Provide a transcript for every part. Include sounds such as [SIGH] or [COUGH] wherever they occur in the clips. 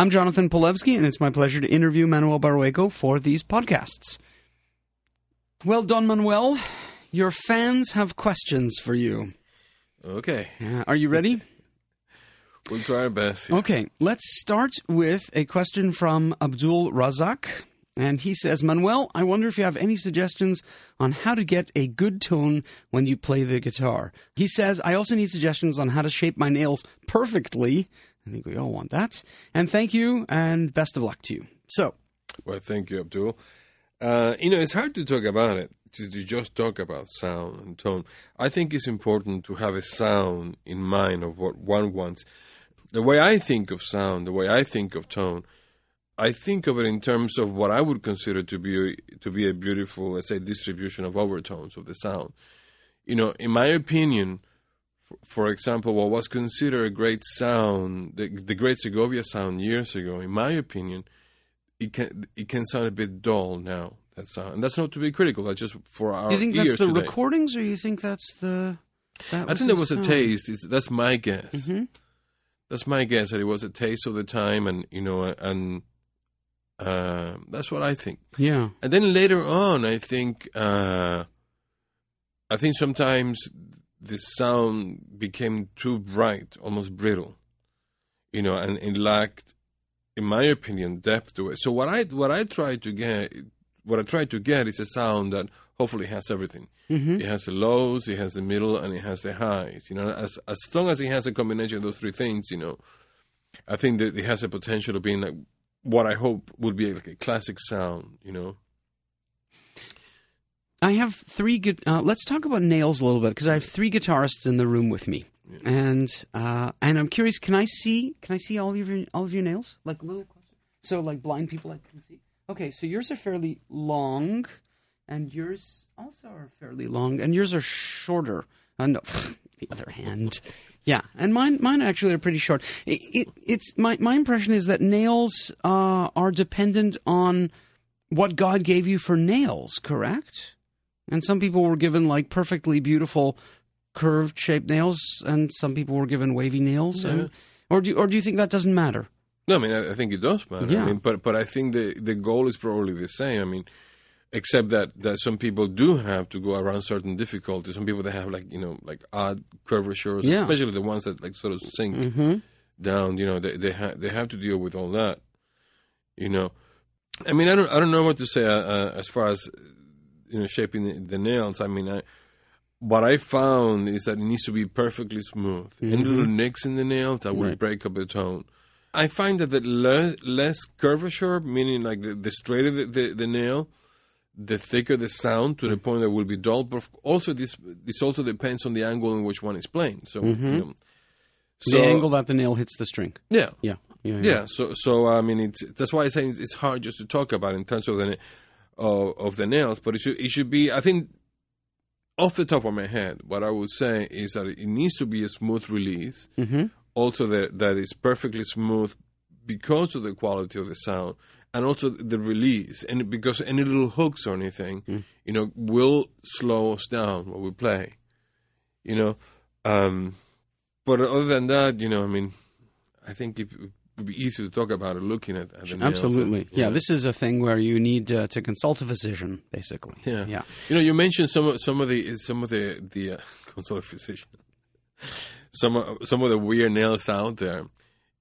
I'm Jonathan Polewski, and it's my pleasure to interview Manuel Barrueco for these podcasts. Well, Don Manuel, your fans have questions for you. Okay. Uh, are you ready? [LAUGHS] We'll try our best. here. Okay, let's start with a question from Abdul Razak. And he says, Manuel, I wonder if you have any suggestions on how to get a good tone when you play the guitar. He says, I also need suggestions on how to shape my nails perfectly. I think we all want that. And thank you, and best of luck to you. So, Well, thank you, Abdul. Uh, you know, it's hard to talk about it, to, to just talk about sound and tone. I think it's important to have a sound in mind of what one wants. The way I think of sound, the way I think of tone, I think of it in terms of what I would consider to be to be a beautiful, let's say, distribution of overtones of the sound. You know, in my opinion, for, example, what was considered a great sound, the, the Great Segovia sound years ago, in my opinion, it can it can sound a bit dull now. That sound, and that's not to be critical. That's just for our do you think that's the today. recordings, or you think that's the. That I think there was the a taste. It's, that's my guess. Mhm. That's my guess that it was a taste of the time, and you know, and uh, that's what I think. Yeah. And then later on, I think uh, I think sometimes the sound became too bright, almost brittle, you know, and it lacked, in my opinion, depth to it. So what I what I try to get, what I try to get is a sound that hopefully has everything. Mm-hmm. It has the lows, it has the middle, and it has the highs. You know, as as long as it has a combination of those three things, you know, I think that it has a potential of being like what I hope would be like a classic sound. You know. I have three. gu- Uh, let's talk about nails a little bit because I have three guitarists in the room with me, and uh, and I'm curious. Can I see? Can I see all of your all of your nails? Like a little closer. So like blind people, I can see. Okay, so yours are fairly long, and yours also are fairly long, and yours are shorter. Uh, no, [LAUGHS] the other hand. Yeah, and mine mine actually are pretty short. It, it, it's my my impression is that nails uh, are dependent on what God gave you for nails, correct? And some people were given like perfectly beautiful curved shaped nails, and some people were given wavy nails. Yeah. And, or do you, or do you think that doesn't matter? No, I mean I, I think it does matter. Yeah. I mean, but but I think the the goal is probably the same. I mean, except that that some people do have to go around certain difficulties. Some people they have like you know like odd curvatures, Yeah. especially the ones that like sort of sink Mm-hmm. down. You know, they they ha- they have to deal with all that. You know, I mean, I don't I don't know what to say uh, uh, as far as you know shaping the, the nails. I mean, I, what I found is that it needs to be perfectly smooth. Any mm-hmm. little nicks in the nail that would Right. break up the tone. I find that the le- less curvature, meaning like the, the straighter the, the, the nail, the thicker the sound to the mm-hmm. point that it will be dull. But also, this this also depends on the angle in which one is playing. So, you mm-hmm. know, so the angle that the nail hits the string. yeah, Yeah. Yeah. yeah. So, so I mean, it's that's why I say it's, it's hard just to talk about in terms of the uh, of the nails, but it should it should be. I think off the top of my head, what I would say is that it needs to be a smooth release. Mm-hmm. Also, that that is perfectly smooth because of the quality of the sound, and also the release, and because any little hooks or anything, you know, will slow us down when we play. You know, um, but other than that, you know, I mean, I think it would be easy to talk about it looking at, at the nails Absolutely. and, Yeah. This is a thing where you need uh, to consult a physician, basically. Yeah. Yeah. You know, you mentioned some of some of the some of the the uh, [LAUGHS] consult a physician. Some of, some of the weird nails out there.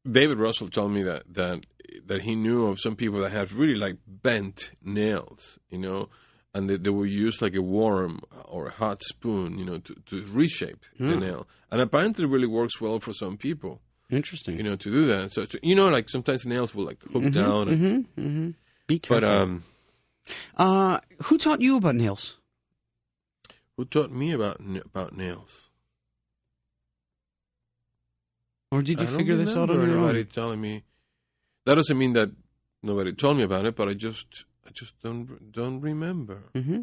David Russell told me that that that he knew of some people that had really like bent nails, you know, and they, they would use like a worm or a hot spoon, you know, to, to reshape the nail. And apparently, it really works well for some people, Interesting. you know, to do that. So, so, you know, like sometimes nails will like hook down. And, mm-hmm. Mm-hmm. Be careful. But um, uh, who taught you about nails? who taught me about about nails? Or did you I figure this out on your own? telling me. That doesn't mean that nobody told me about it, but I just I just don't don't remember. Mm-hmm.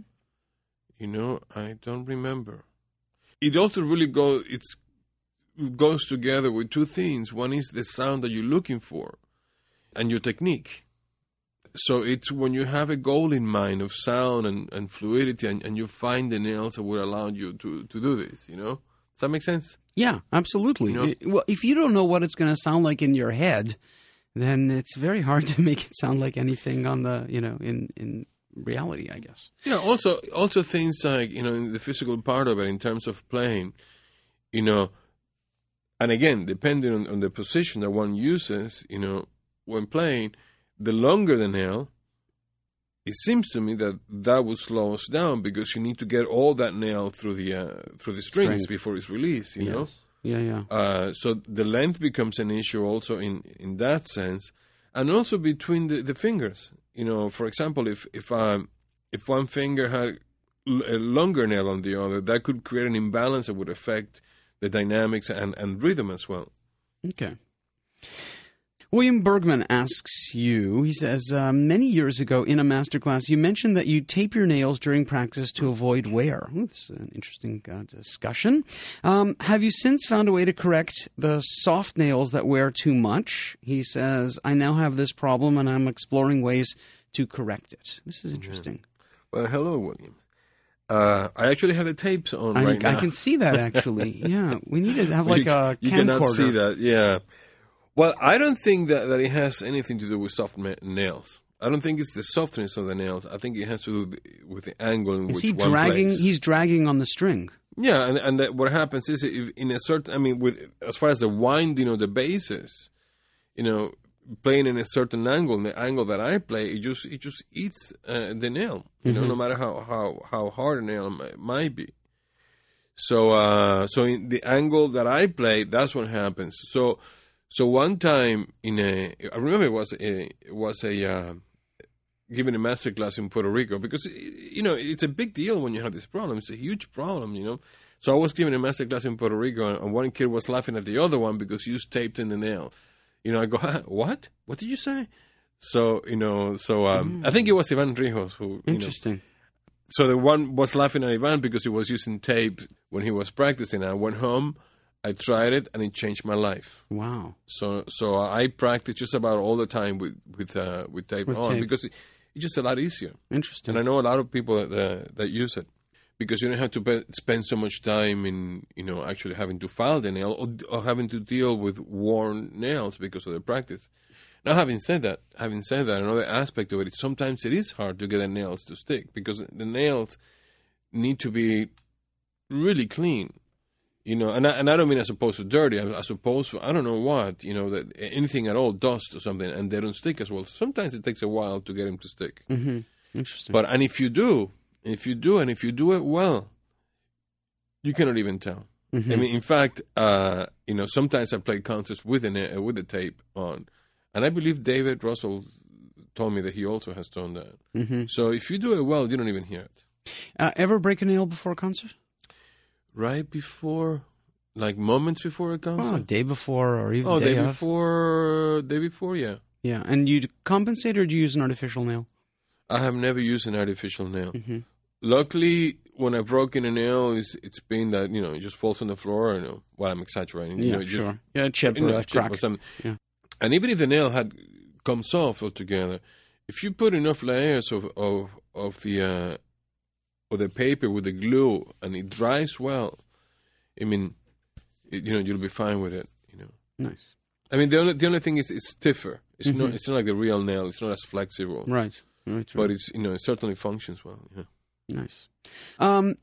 You know, I don't remember. It also really go it's it goes together with two things. One is the sound that you're looking for, and your technique. So it's when you have a goal in mind of sound and, and fluidity, and, and you find the nails that will allow you to, to do this. You know, does that make sense? Yeah, absolutely. You know? Well, if you don't know what it's going to sound like in your head, then it's very hard to [LAUGHS] make it sound like anything on the you know in in reality. I guess. Yeah. Also, also things like you know in the physical part of it in terms of playing, you know, and again depending on, on the position that one uses, you know, when playing, the longer the nail, it seems to me that that would slow us down because you need to get all that nail through the uh, through the strings String. before it's released. You know. Yeah, yeah. Uh, so the length becomes an issue also in, in that sense, and also between the, the fingers. You know, for example, if if um, if one finger had a longer nail on the other, that could create an imbalance that would affect the dynamics and, and rhythm as well. Okay. William Bergman asks you, he says, uh, many years ago in a masterclass, you mentioned that you tape your nails during practice to avoid wear. That's an interesting uh, discussion. Um, have you since found a way to correct the soft nails that wear too much? He says, I now have this problem and I'm exploring ways to correct it. This is interesting. Well, hello, William. Uh, I actually have the tapes on I, right I now. can see that [LAUGHS] actually. yeah, we need to have like you, a you cannot camcorder. see that. Yeah. Well, I don't think that, that it has anything to do with soft nails. I don't think it's the softness of the nails. I think it has to do with- with the angle in Is which he one dragging? plays. He's dragging on the string. Yeah, and and that what happens is if in a certain, I mean, with as far as the winding of the basses, you know, playing in a certain angle, the angle that I play, it just it just eats uh, the nail. You know, no matter how how how hard a nail might, might be. So uh, so in the angle that I play, that's what happens. So so one time in a, I remember it was a it was a. Uh, giving a master class in Puerto Rico because you know it's a big deal when you have this problem. It's a huge problem, you know. So I was giving a master class in Puerto Rico, and one kid was laughing at the other one because he was taped in the nail. You know, I go, "Huh? [LAUGHS] "What? What did you say?" So you know, so um, I think it was Ivan Rijos who. You know, Interesting. so the one was laughing at Ivan because he was using tape when he was practicing. I went home, I tried it, and it changed my life. Wow. So so I practice just about all the time with with uh, with tape With on tape. because it, it's just a lot easier. Interesting. And I know a lot of people that uh, that use it because you don't have to spend so much time in you know actually having to file the nail or, or having to deal with worn nails because of the practice. Now, having said that, having said that, another aspect of it is sometimes it is hard to get the nails to stick because the nails need to be really clean. You know, and I, and I don't mean as opposed to dirty, as opposed to I don't know what, you know, that anything at all, dust or something, and they don't stick as well. Sometimes it takes a while to get them to stick. hmm Interesting. But and if you do, if you do, and if you do it well, you cannot even tell. Mhm. I mean, in fact, uh, you know, sometimes I play concerts with the uh, with the tape on, and I believe David Russell told me that he also has done that. Mhm. So if you do it well, you don't even hear it. Uh, ever break a nail before a concert? Right before, like moments before a Oh, concert. day before or even Oh, day, day before, day before, yeah. Yeah, and you compensate or do you use an artificial nail? I have never used an artificial nail. Mhm. Luckily, when I've broken a nail, it's, it's been that you know it just falls on the floor. You know, well, I'm exaggerating. you Yeah, know, it just, sure. Yeah, chip you or know, a chip crack. or something. Yeah. And even if the nail had comes off altogether, if you put enough layers of of of the uh, of the paper with the glue and it dries well, I mean, it, you know, you'll be fine with it. You know, Nice. I mean, the only the only thing is it's stiffer. It's Mm-hmm. not it's not like the real nail. It's not as flexible, Right. Right. right. but it's you know it certainly functions well. Yeah. Nice. Um,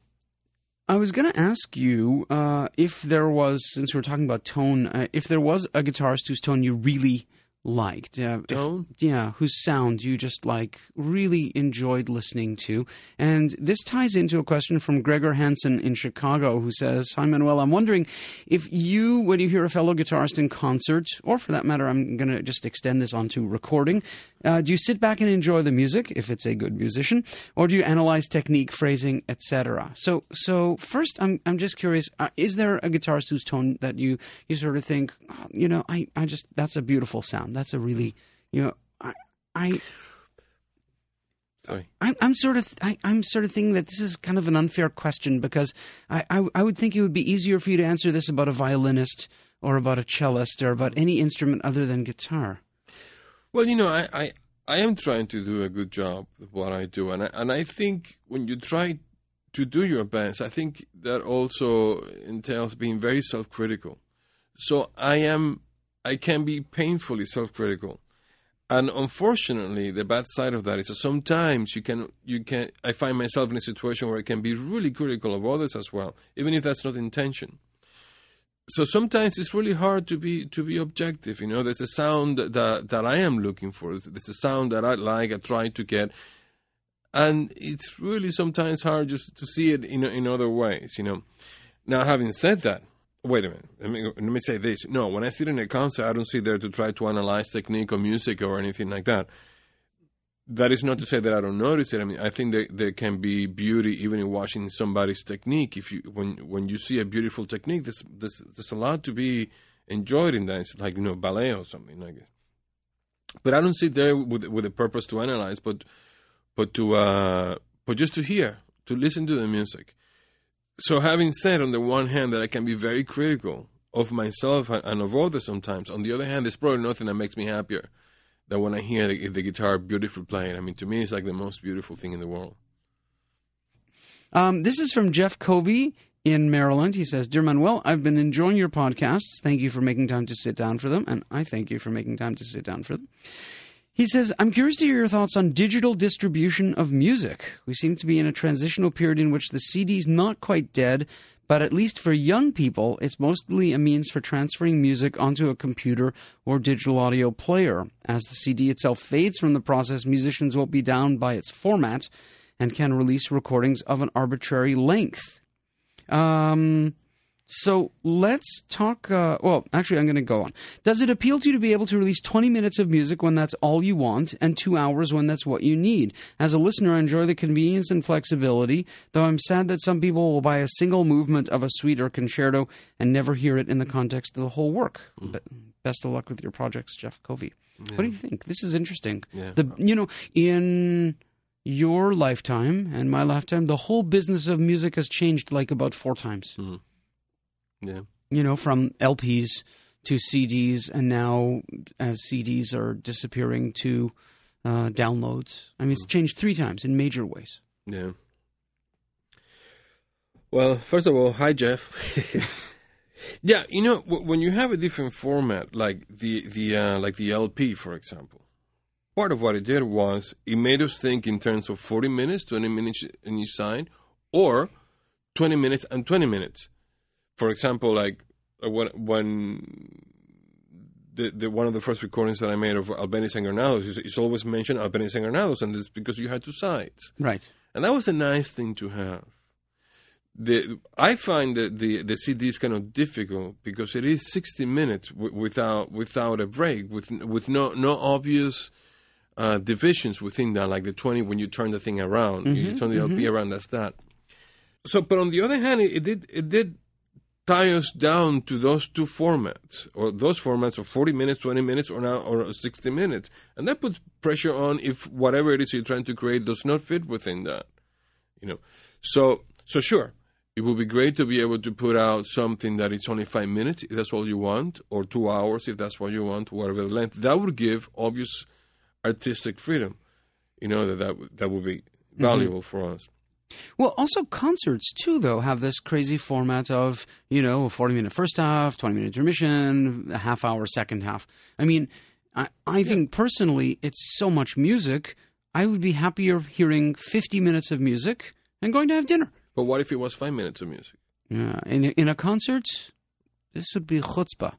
I was going to ask you uh, if there was, since we're talking about tone, uh, if there was a guitarist whose tone you really liked. Uh, if- yeah, whose sound you just like really enjoyed listening to. And this ties into a question from Gregor Hansen in Chicago who says, Hi Manuel, I'm wondering if you, when you hear a fellow guitarist in concert, or for that matter, I'm going to just extend this onto recording, uh, do you sit back and enjoy the music if it's a good musician, or do you analyze technique, phrasing, etc.? So, so first, I'm I'm just curious: uh, is there a guitarist whose tone that you you sort of think, oh, you know, I I just that's a beautiful sound. That's a really, you know, I I Sorry. I'm, I'm sort of I, I'm sort of thinking that this is kind of an unfair question because I, I I would think it would be easier for you to answer this about a violinist or about a cellist or about any instrument other than guitar. Well, you know, I, I, I am trying to do a good job of what I do, and I, and I think when you try to do your best, I think that also entails being very self-critical. So I am, I can be painfully self-critical, And unfortunately, the bad side of that is that sometimes you can you can I find myself in a situation where I can be really critical of others as well, even if that's not intention. So sometimes it's really hard to be to be objective. You know, there's a sound that that I am looking for. There's a sound that I like. I try to get, and it's really sometimes hard just to see it in in other ways. You know. Now, having said that, wait a minute. Let me, let me say this. No, when I sit in a concert, I don't sit there to try to analyze technique or music or anything like that. That is not to say that I don't notice it. I mean, I think that there can be beauty even in watching somebody's technique. If you when when you see a beautiful technique, there's there's, there's a lot to be enjoyed in that. It's like you know ballet or something like it. But I don't sit there with with a purpose to analyze, but but to uh, but just to hear, to listen to the music so having said on the one hand that I can be very critical of myself and of others sometimes, on the other hand, there's probably nothing that makes me happier than when I hear the, the guitar beautifully played. I mean, to me, it's like the most beautiful thing in the world. Um, this is from Jeff Covey in Maryland. He says, Dear Manuel, I've been enjoying your podcasts. Thank you for making time to sit down for them. And I thank you for making time to sit down for them. He says, I'm curious to hear your thoughts on digital distribution of music. We seem to be in a transitional period in which the CD's not quite dead, but at least for young people, it's mostly a means for transferring music onto a computer or digital audio player. As the CD itself fades from the process, musicians won't be down by its format and can release recordings of an arbitrary length. Um, so let's talk. Uh, well, actually, I'm going to go on. Does it appeal to you to be able to release 20 minutes of music when that's all you want and two hours when that's what you need? As a listener, I enjoy the convenience and flexibility, though I'm sad that some people will buy a single movement of a suite or concerto and never hear it in the context of the whole work. Mm. But best of luck with your projects, Jeff Covey. Yeah. What do you think? This is interesting. Yeah. The you know in your lifetime and my lifetime, the whole business of music has changed like about four times. Mm. Yeah. You know, from LPs to CDs, and now as CDs are disappearing to uh, downloads. I mean, it's changed three times in major ways. Yeah. Well, first of all, hi Jeff. [LAUGHS] yeah, you know, w- when you have a different format, like the the uh, like the LP, for example, part of what it did was it made us think in terms of forty minutes, twenty minutes in each side, or twenty minutes and twenty minutes for example, like uh, when when the, the one of the first recordings that I made of Albéniz and Granados is, is always mentioned Albéniz and Granados, and this because you had two sides, right? And that was a nice thing to have. The I find that the the CD is kind of difficult because it is sixty minutes w- without without a break, with with no no obvious. Uh, divisions within that, like the 20 when you turn the thing around, mm-hmm, you turn the LP mm-hmm. around, that's that. So, but on the other hand, it, it did it did tie us down to those two formats, or those formats of 40 minutes, 20 minutes, or now or 60 minutes, and that puts pressure on if whatever it is you're trying to create does not fit within that. You know, so so sure, it would be great to be able to put out something that it's only five minutes if that's all you want, or two hours if that's what you want, whatever the length. That would give obvious artistic freedom. You know that that, that would be mm-hmm. valuable mm-hmm. for us. Well, also concerts too, though, have this crazy format of you know a forty-minute first half, twenty-minute intermission, a half-hour second half. I mean, I, I yeah. think personally, it's so much music. I would be happier hearing fifty minutes of music and going to have dinner. But what if it was five minutes of music? Yeah, in a, in a concert, this would be chutzpah.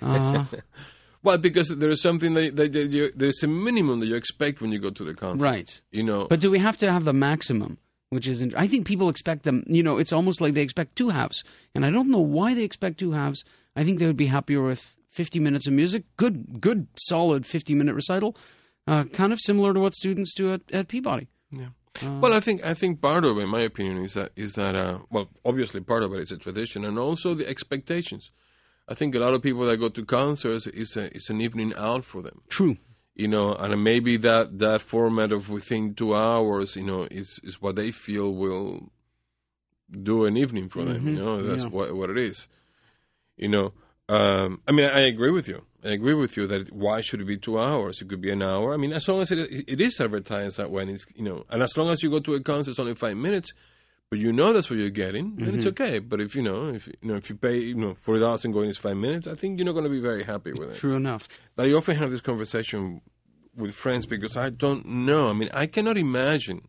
Uh, [LAUGHS] well, because there is something that, that, that you, there's a minimum that you expect when you go to the concert, right? You know, but do we have to have the maximum? Which is I think people expect them. You know, it's almost like they expect two halves, and I don't know why they expect two halves. I think they would be happier with 50 minutes of music, good, good, solid 50 minute recital, uh, kind of similar to what students do at, at Peabody. Yeah. Uh, well, I think I think part of it, in my opinion, is that is that uh, well, obviously part of it is a tradition, and also the expectations. I think a lot of people that go to concerts is a, is an evening out for them. True you know, and maybe that that format of within two hours, you know, is is what they feel will do an evening for them. Mm-hmm. You know, that's yeah. what what it is. You know, um, I mean, I agree with you. I agree with you that why should it be two hours? It could be an hour. I mean, as long as it, it is advertised that when it's you know, and as long as you go to a concert, it's only five minutes but you know that's what you're getting, then mm-hmm. it's okay. But if you know, if you know, if you pay, you know, forty dollars and going is five minutes, I think you're not going to be very happy with it. True enough. But I often have this conversation with friends because I don't know. I mean, I cannot imagine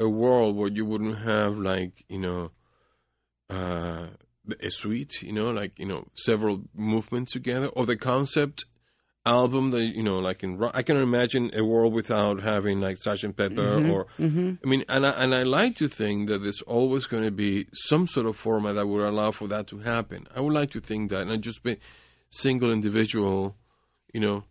a world where you wouldn't have like you know uh, a suite, you know, like you know several movements together, or the concept album that you know, like in. I can imagine a world without having like Sergeant Pepper or I mean, and I, and I like to think that there's always going to be some sort of format that would allow for that to happen. I would like to think that, and just be single individual, you know,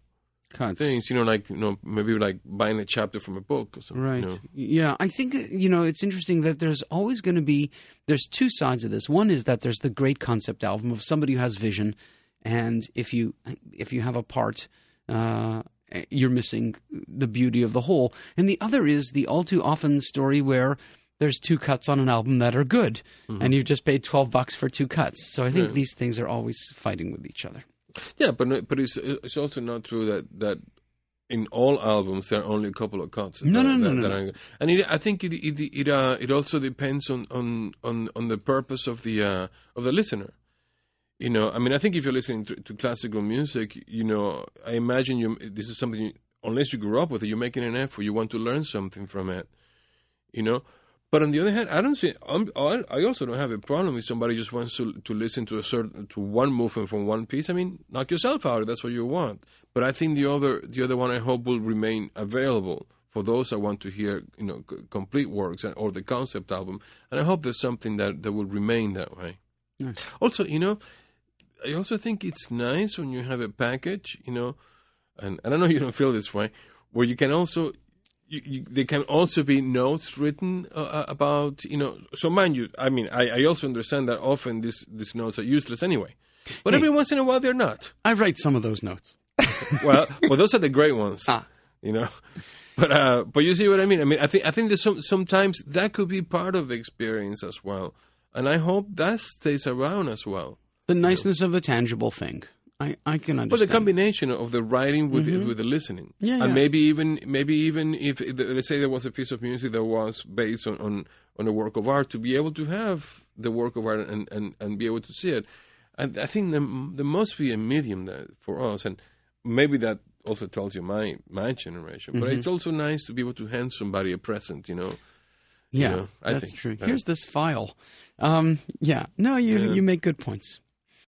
Cuts. things. You know, like you know, maybe like buying a chapter from a book or something. Right. You know? Yeah, I think uh, you know it's interesting that there's always going to be there's two sides of this. One is that there's the great concept album of somebody who has vision, and if you if you have a part, uh, you're missing the beauty of the whole. And the other is the all too often story where there's two cuts on an album that are good, and you've just paid twelve bucks for two cuts. So I think Yeah. these things are always fighting with each other. Yeah, but no- but it's it's also not true that that in all albums there are only a couple of cuts. No, that- no, no, that- no, no. are- and it, I think it it it, uh, it also depends on, on on on the purpose of the uh, of the listener. You know, I mean, I think if you're listening to, to classical music, you know, I imagine you this is something. You, unless you grew up with it, you're making an effort. You want to learn something from it. You know. But on the other hand, I don't see. I'm, I also don't have a problem if somebody just wants to to listen to a certain to one movement from one piece. I mean, knock yourself out. That's what you want. But I think the other the other one I hope will remain available for those that want to hear you know complete works or the concept album. And I hope there's something that that will remain that way. Nice. Also, you know, I also think it's nice when you have a package. You know, and, and I know [LAUGHS] you don't feel this way, where you can also you, you, there can also be notes written uh, about you know. So mind you, I mean, I, I also understand that often these these notes are useless anyway, but Hey. every once in a while they're not. I write some of those notes. [LAUGHS] Well, well, those are the great ones, Ah. you know. [LAUGHS] But uh, but you see what I mean. I mean, I think I think there's some sometimes that could be part of the experience as well, and I hope that stays around as well. The niceness of the tangible thing. I, I can understand. But the combination of the writing with the, with the listening, Mm-hmm. Yeah, and yeah. maybe even maybe even if let's say there was a piece of music that was based on, on, on a work of art, to be able to have the work of art and, and, and be able to see it, and I think there, there must be a medium that for us, and maybe that also tells you my my generation. But Mm-hmm. it's also nice to be able to hand somebody a present, you know. Yeah, know, I that's think true. Here's this file. Um, yeah, no, you Yeah. you make good points.